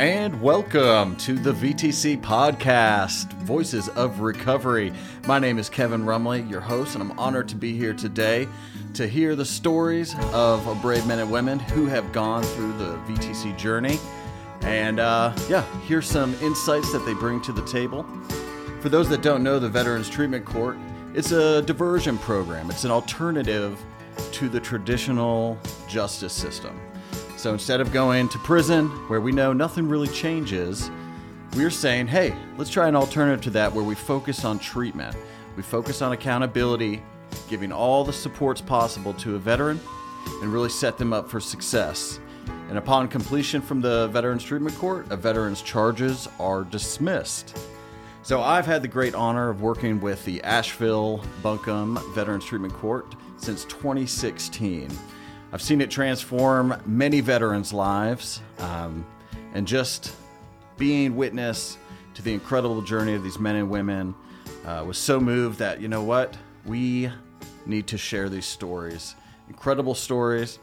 And welcome to the VTC podcast, Voices of Recovery. My name is Kevin Rumley, your host, and I'm honored to be here today to hear the stories of brave men and women who have gone through the VTC journey. And uh, yeah, here's some insights that they bring to the table. For those that don't know, the Veterans Treatment Court, it's a diversion program. It's an alternative to the traditional justice system. So instead of going to prison, where we know nothing really changes, we're saying, hey, let's try an alternative to that where we focus on treatment. We focus on accountability, giving all the supports possible to a veteran, and really set them up for success. And upon completion from the Veterans Treatment Court, a veteran's charges are dismissed. So I've had the great honor of working with the Asheville Buncombe Veterans Treatment Court since 2016. I've seen it transform many veterans' lives, um, and just being witness to the incredible journey of these men and women uh, was so moved that you know what? We need to share these stories, incredible stories,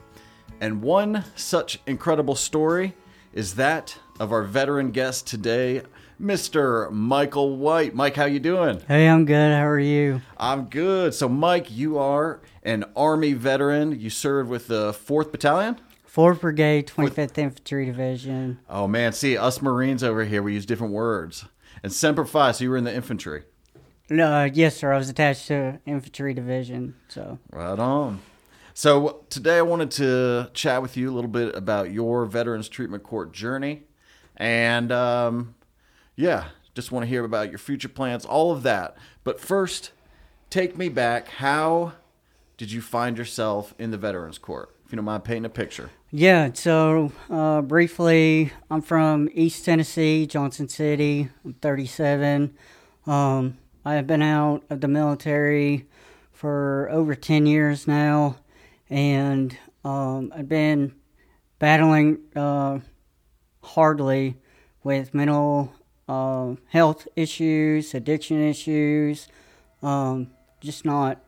and one such incredible story is that of our veteran guest today, Mr. Michael White. Mike, how you doing? Hey, I'm good. How are you? I'm good. So, Mike, you are an Army veteran. You served with the 4th Battalion? 4th Brigade, 25th Infantry Division. Oh, man. See, us Marines over here, we use different words. And Semper Fi, so you were in the infantry. No, uh, yes, sir. I was attached to Infantry Division. So Right on. So, today I wanted to chat with you a little bit about your Veterans Treatment Court journey. And, um, yeah, just want to hear about your future plans, all of that. But first, take me back. How did you find yourself in the Veterans Court? If you don't mind painting a picture. Yeah, so uh, briefly, I'm from East Tennessee, Johnson City. I'm 37. Um, I have been out of the military for over 10 years now, and um, I've been battling uh, hardly with mental uh, health issues, addiction issues, um, just not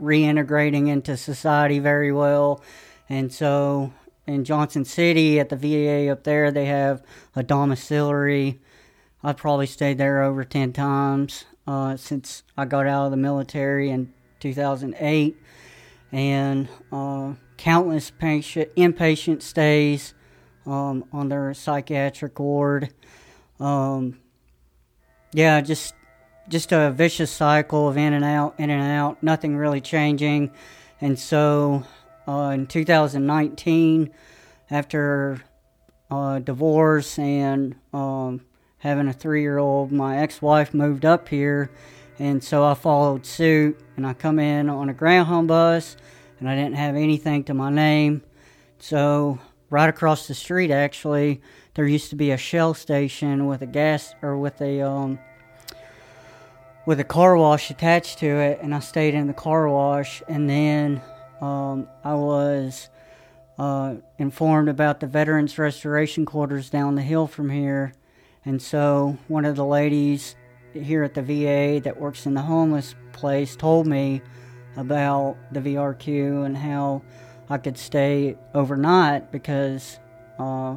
reintegrating into society very well. And so in Johnson City at the VA up there, they have a domiciliary. I've probably stayed there over 10 times uh, since I got out of the military in 2008. And uh, countless patient, inpatient stays um, on their psychiatric ward. Um, yeah, just just a vicious cycle of in and out, in and out, nothing really changing. And so uh, in 2019, after uh, divorce and um, having a three year old, my ex wife moved up here. And so I followed suit and I come in on a Greyhound bus and I didn't have anything to my name. So, right across the street, actually, there used to be a Shell station with a gas or with a um, with a car wash attached to it, and I stayed in the car wash. And then um, I was uh, informed about the Veterans Restoration Quarters down the hill from here, and so one of the ladies here at the VA that works in the homeless place told me about the VRQ and how I could stay overnight because uh,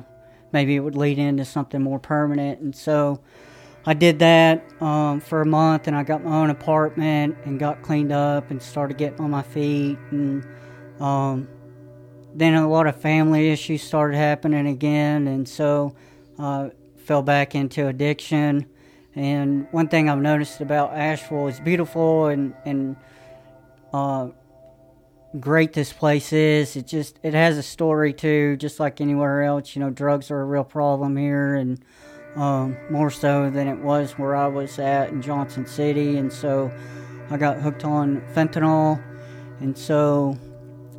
maybe it would lead into something more permanent. And so I did that um, for a month and I got my own apartment and got cleaned up and started getting on my feet. And um, then a lot of family issues started happening again. And so uh, fell back into addiction. And one thing I've noticed about Asheville is beautiful and, and uh, great this place is. It just it has a story too, just like anywhere else. You know, drugs are a real problem here, and um, more so than it was where I was at in Johnson City. And so I got hooked on fentanyl, and so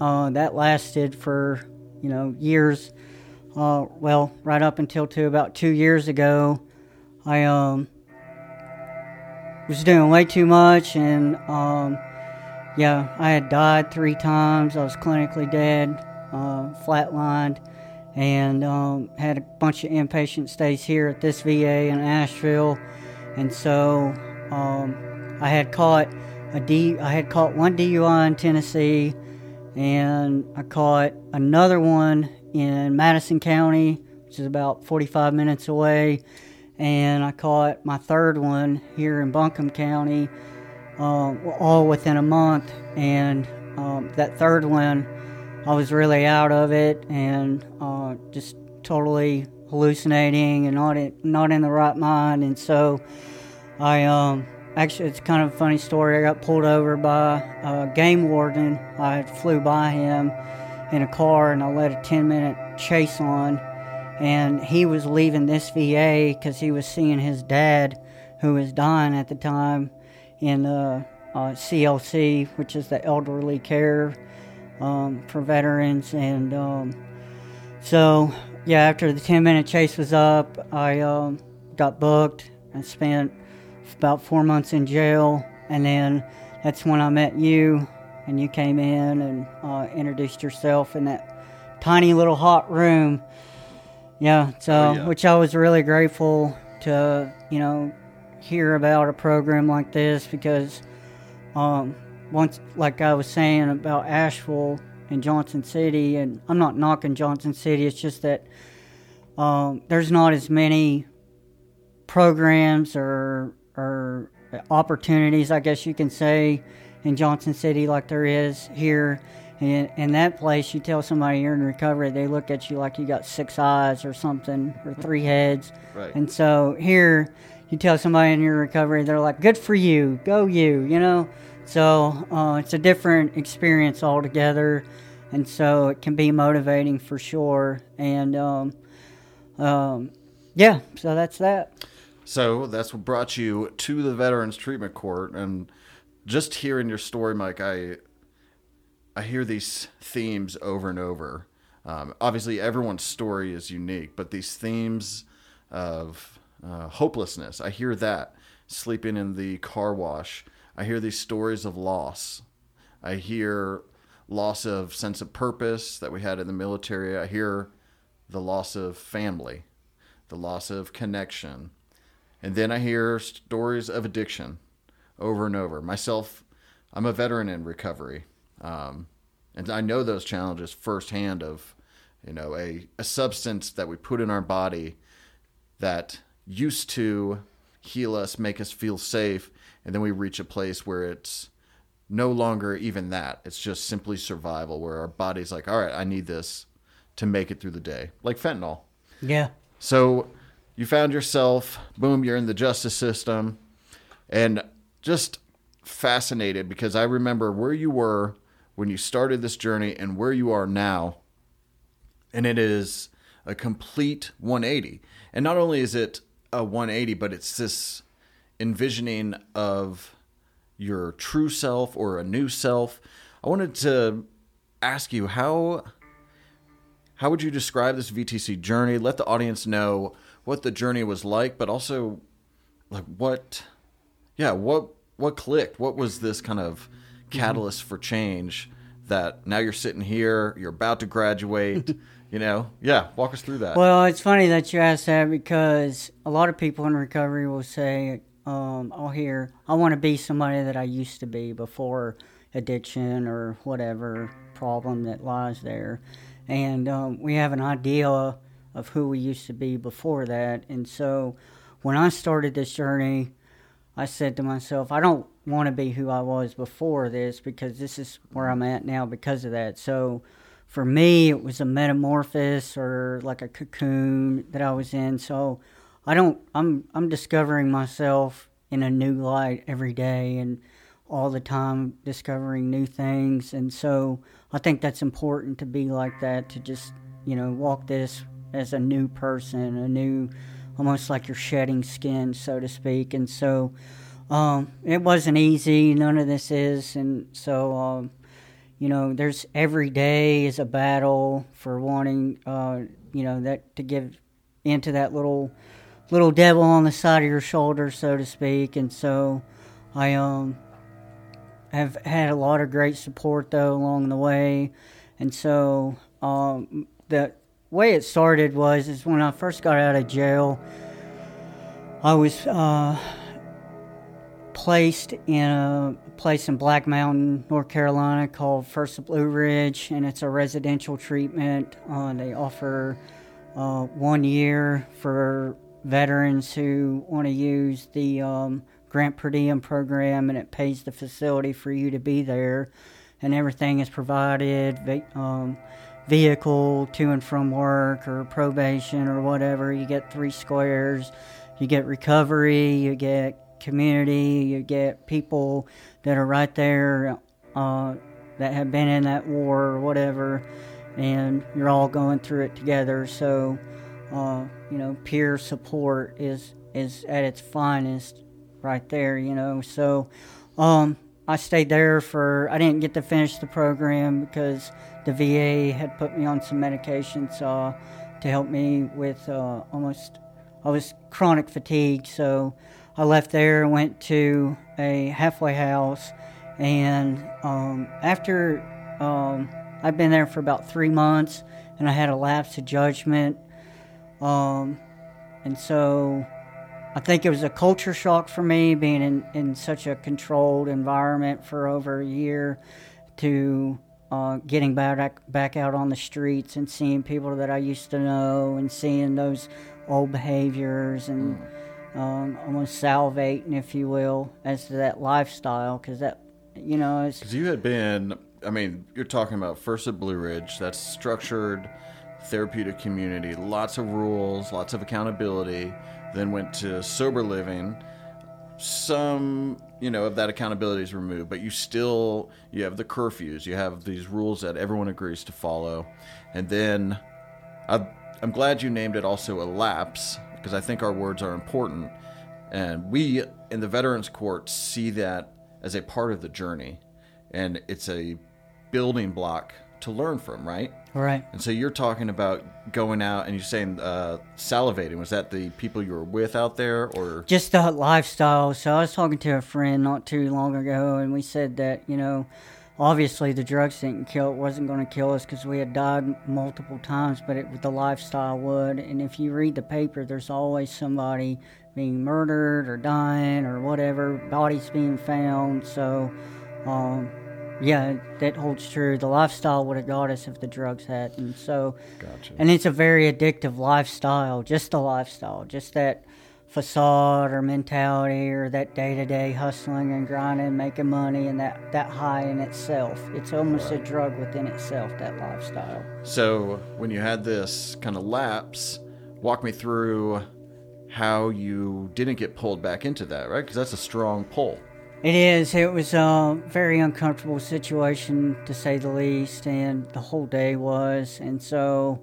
uh, that lasted for you know years. Uh, well, right up until to about two years ago, I um, was doing way too much and um, yeah, I had died three times. I was clinically dead, uh, flatlined, and um, had a bunch of inpatient stays here at this VA in Asheville. And so um, I had caught a D. I had caught one DUI in Tennessee, and I caught another one in Madison County which is about 45 minutes away. And I caught my third one here in Buncombe County, uh, all within a month. And um, that third one, I was really out of it and uh, just totally hallucinating and not in, not in the right mind. And so I um, actually, it's kind of a funny story. I got pulled over by a game warden. I flew by him in a car and I led a 10 minute chase on. And he was leaving this VA because he was seeing his dad, who was dying at the time, in the uh, CLC, which is the elderly care um, for veterans. And um, so, yeah, after the 10 minute chase was up, I um, got booked and spent about four months in jail. And then that's when I met you, and you came in and uh, introduced yourself in that tiny little hot room. Yeah, so Oh, yeah. which I was really grateful to, you know, hear about a program like this because um, once, like I was saying about Asheville and Johnson City, and I'm not knocking Johnson City, it's just that um, there's not as many programs or or opportunities, I guess you can say, in Johnson City like there is here. And in that place, you tell somebody you're in recovery, they look at you like you got six eyes or something, or three heads. Right. And so here, you tell somebody in your recovery, they're like, "Good for you, go you," you know. So uh, it's a different experience altogether, and so it can be motivating for sure. And um, um, yeah, so that's that. So that's what brought you to the Veterans Treatment Court, and just hearing your story, Mike, I I hear these themes over and over. Um, obviously, everyone's story is unique, but these themes of uh, hopelessness, I hear that. Sleeping in the car wash, I hear these stories of loss. I hear loss of sense of purpose that we had in the military. I hear the loss of family, the loss of connection. And then I hear stories of addiction over and over. Myself, I'm a veteran in recovery. Um, and I know those challenges firsthand of, you know, a, a substance that we put in our body that used to heal us, make us feel safe, and then we reach a place where it's no longer even that. It's just simply survival, where our body's like, all right, I need this to make it through the day, like fentanyl. Yeah. So you found yourself, boom, you're in the justice system, and just fascinated because I remember where you were when you started this journey and where you are now. And it is a complete 180. And not only is it a 180, but it's this envisioning of your true self or a new self. I wanted to ask you how how would you describe this VTC journey? Let the audience know what the journey was like, but also like what yeah, what what clicked? What was this kind of mm-hmm. catalyst for change that now you're sitting here, you're about to graduate, you know? Yeah, walk us through that. Well, it's funny that you asked that because a lot of people in recovery will say, um, I'll hear, I want to be somebody that I used to be before addiction or whatever problem that lies there. And um, we have an idea of who we used to be before that. And so when I started this journey, I said to myself, I don't want to be who I was before this because this is where I'm at now because of that. So for me, it was a metamorphosis or like a cocoon that I was in. So I don't, I'm, I'm discovering myself in a new light every day and all the time discovering new things. And so I think that's important to be like that, to just, you know, walk this as a new person, a new, almost like you're shedding skin, so to speak. And so um, it wasn't easy. None of this is. And so, um, you know, there's every day is a battle for wanting, uh, you know, that to give into that little little devil on the side of your shoulder, so to speak. And so I um have had a lot of great support though along the way. And so um, the way it started was is when I first got out of jail, I was uh, placed in a place in Black Mountain, North Carolina called First Blue Ridge, and it's a residential treatment. Uh, they offer uh, one year for veterans who want to use the um, grant per diem program, and it pays the facility for you to be there, and everything is provided. Um, vehicle to and from work or probation or whatever. You get three squares. You get recovery. You get community. You get people that are right there uh, that have been in that war or whatever, and you're all going through it together. So, uh, you know, peer support is is at its finest right there. You know, so um, I stayed there for. I didn't get to finish the program because the VA had put me on some medications uh, to help me with uh, almost. I was chronic fatigue, so I left there and went to a halfway house. And um, after um, I'd been there for about three months, and I had a lapse of judgment. Um, and so I think it was a culture shock for me being in, in such a controlled environment for over a year to uh, getting back back out on the streets and seeing people that I used to know and seeing those old behaviors and mm. Um, almost salivating, if you will, as to that lifestyle because that you know it's. because you had been. I mean, you're talking about first at Blue Ridge. That's structured therapeutic community, lots of rules, lots of accountability. Then went to sober living some you know of that accountability is removed but you still you have the curfews you have these rules that everyone agrees to follow and then I, i'm glad you named it also a lapse because i think our words are important and we in the veterans court see that as a part of the journey and it's a building block to learn from, right? Right. And so you're talking about going out and you're saying uh, salivating. Was that the people you were with out there, or just the lifestyle? So I was talking to a friend not too long ago, and we said that you know, obviously the drugs didn't kill. It wasn't going to kill us because we had died multiple times, but it the lifestyle would. And if you read the paper, there's always somebody being murdered or dying or whatever, bodies being found. So. Um, yeah, that holds true. The lifestyle would have got us if the drugs hadn't. So, gotcha. and it's a very addictive lifestyle. Just the lifestyle, just that facade or mentality or that day to day hustling and grinding, making money, and that that high in itself. It's almost right. a drug within itself. That lifestyle. So, when you had this kind of lapse, walk me through how you didn't get pulled back into that, right? Because that's a strong pull. It is. It was a very uncomfortable situation, to say the least, and the whole day was. And so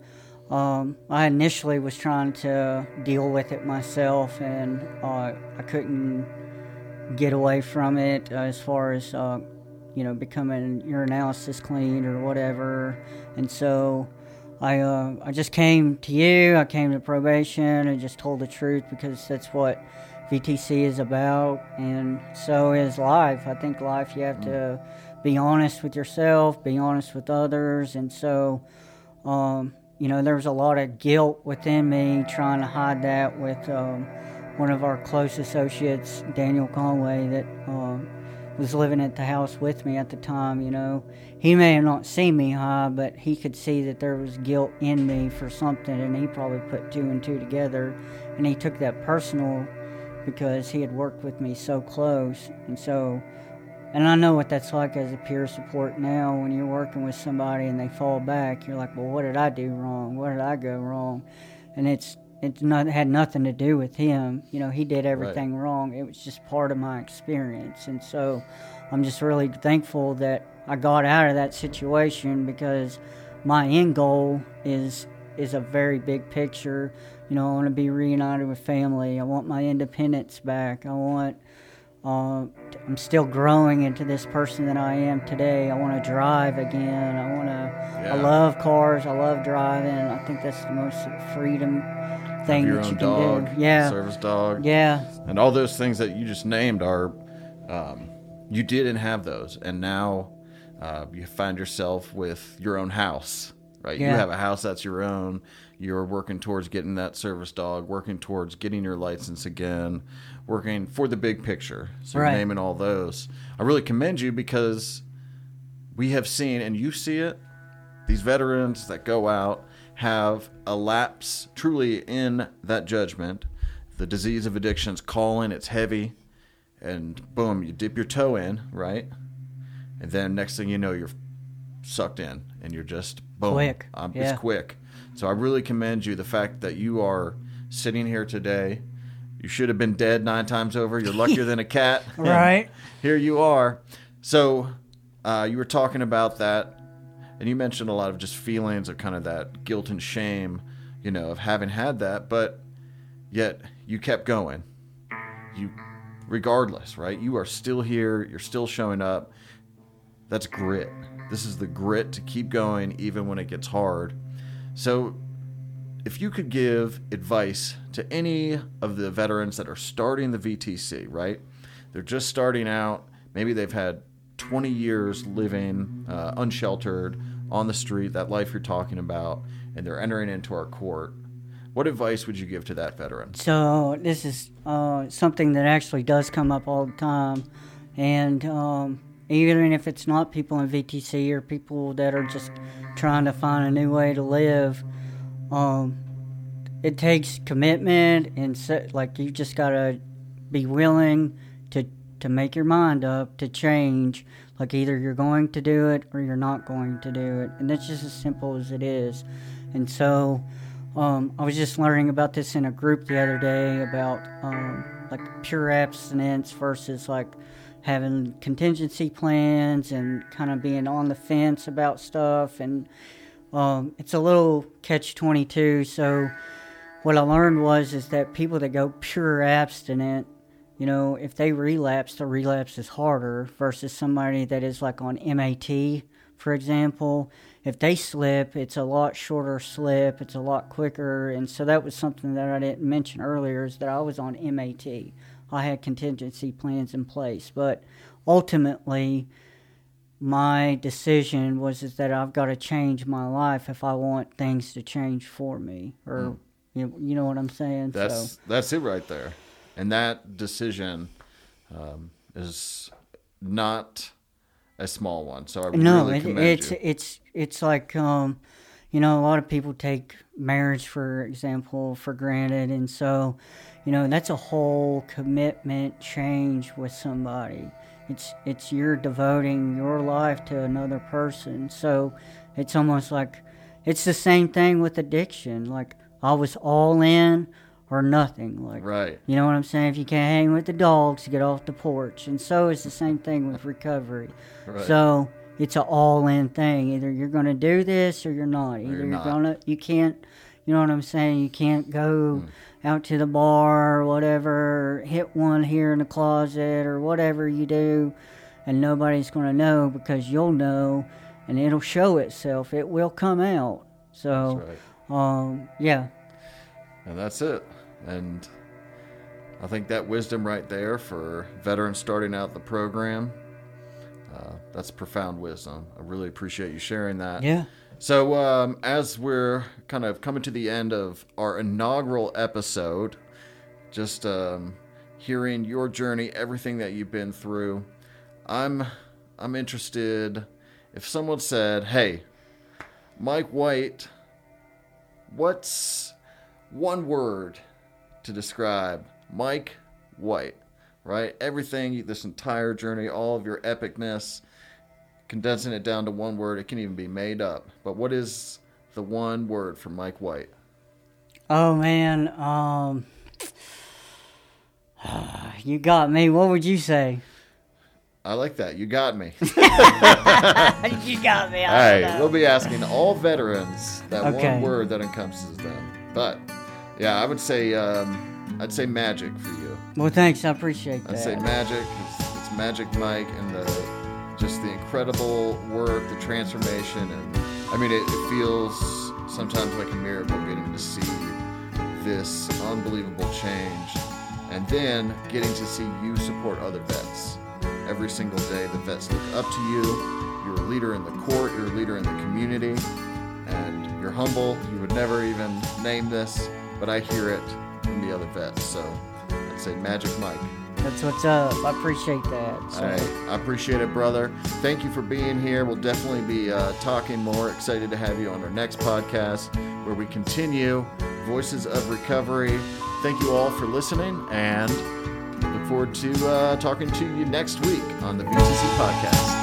um, I initially was trying to deal with it myself, and uh, I couldn't get away from it as far as, uh, you know, becoming urinalysis clean or whatever. And so I, uh, I just came to you, I came to probation, and just told the truth because that's what VTC is about, and so is life. I think life you have to be honest with yourself, be honest with others, and so, um, you know, there was a lot of guilt within me trying to hide that with um, one of our close associates, Daniel Conway, that um, was living at the house with me at the time. You know, he may have not seen me high, but he could see that there was guilt in me for something, and he probably put two and two together, and he took that personal because he had worked with me so close. And so, and I know what that's like as a peer support now when you're working with somebody and they fall back, you're like, well, what did I do wrong? What did I go wrong? And it's, it's not had nothing to do with him. You know, he did everything right. wrong. It was just part of my experience. And so I'm just really thankful that I got out of that situation because my end goal is is a very big picture you know, I want to be reunited with family. I want my independence back. I want. Uh, I'm still growing into this person that I am today. I want to drive again. I want to. Yeah. I love cars. I love driving. I think that's the most freedom thing that you can dog, do. Yeah. Service dog. Yeah. And all those things that you just named are, um, you didn't have those, and now uh, you find yourself with your own house. Right. Yeah. You have a house that's your own you're working towards getting that service dog, working towards getting your license again, working for the big picture. So right. naming all those. I really commend you because we have seen, and you see it, these veterans that go out have a lapse truly in that judgment. The disease of addiction's calling, it's heavy, and boom, you dip your toe in, right? And then next thing you know, you're sucked in and you're just boom. Quick. Um, Yeah. It's quick. So I really commend you the fact that you are sitting here today. You should have been dead nine times over. You're luckier than a cat. Right. Here you are. So uh, you were talking about that, and you mentioned a lot of just feelings of kind of that guilt and shame, you know, of having had that, but yet you kept going. You, regardless, right? You are still here. You're still showing up. That's grit. This is the grit to keep going even when it gets hard. So, if you could give advice to any of the veterans that are starting the VTC, right? They're just starting out. Maybe they've had 20 years living uh, unsheltered on the street, that life you're talking about, and they're entering into our court. What advice would you give to that veteran? So this is uh, something that actually does come up all the time, and um, even if it's not people in VTC or people that are just trying to find a new way to live, um, it takes commitment and like you just gotta be willing to to make your mind up to change. Like either you're going to do it or you're not going to do it, and that's just as simple as it is. And so. Um, I was just learning about this in a group the other day about um, like pure abstinence versus like having contingency plans and kind of being on the fence about stuff. And um, it's a little catch 22. So, what I learned was is that people that go pure abstinent, you know, if they relapse, the relapse is harder versus somebody that is like on MAT, for example. If they slip, it's a lot shorter slip, it's a lot quicker. And so that was something that I didn't mention earlier is that I was on MAT. I had contingency plans in place, but ultimately, my decision was is that I've got to change my life if I want things to change for me, or you know, you know what I'm saying. That's so that's it right there, and that decision um, is not a small one. So I no, really it, it's you. it's it's like um, you know, a lot of people take marriage, for example, for granted, and so you know that's a whole commitment change with somebody. It's it's you're devoting your life to another person, so it's almost like it's the same thing with addiction. Like I was all in or nothing. Like right. you know what I'm saying? If you can't hang with the dogs, get off the porch. And so it's the same thing with recovery. Right. So it's an all-in thing. Either you're going to do this or you're not. Either you're not. going to you can't. You know what I'm saying? You can't go Hmm. out to the bar or whatever, hit one here in the closet or whatever you do, and nobody's going to know because you'll know, and it'll show itself. It will come out. So, right. um, yeah, And that's it. And I think that wisdom right there for veterans starting out the program, uh, that's profound wisdom. I really appreciate you sharing that. yeah. So, um, as we're kind of coming to the end of our inaugural episode, just um, hearing your journey, everything that you've been through, I'm I'm interested. If someone said, "Hey, Mike White, what's one word to describe Mike White?" Right, everything, this entire journey, all of your epicness, condensing it down to one word, it can even be made up. But what is the one word for Mike White? Oh man, um, you got me. What would you say? I like that. You got me. you got me. All right, we'll be asking all veterans that Okay. one word that encompasses them. But yeah, I would say um, I'd say magic for you. Well, thanks. I appreciate that. I'd say magic. It's, it's Magic Mike and the just the incredible work, the transformation, and I mean, it, it feels sometimes like a miracle getting to see this unbelievable change, and then getting to see you support other vets every single day. The vets look up to you. You're a leader in the court. You're a leader in the community, and you're humble. You would never even name this, but I hear it from the other vets. So say Magic Mike. That's what's up. I appreciate that. So, All right. I appreciate it, brother. Thank you for being here. We'll definitely be uh, talking more. Excited to have you on our next podcast. where we continue Voices of Recovery. Thank you all for listening and look forward to uh, talking to you next week on the VTC podcast.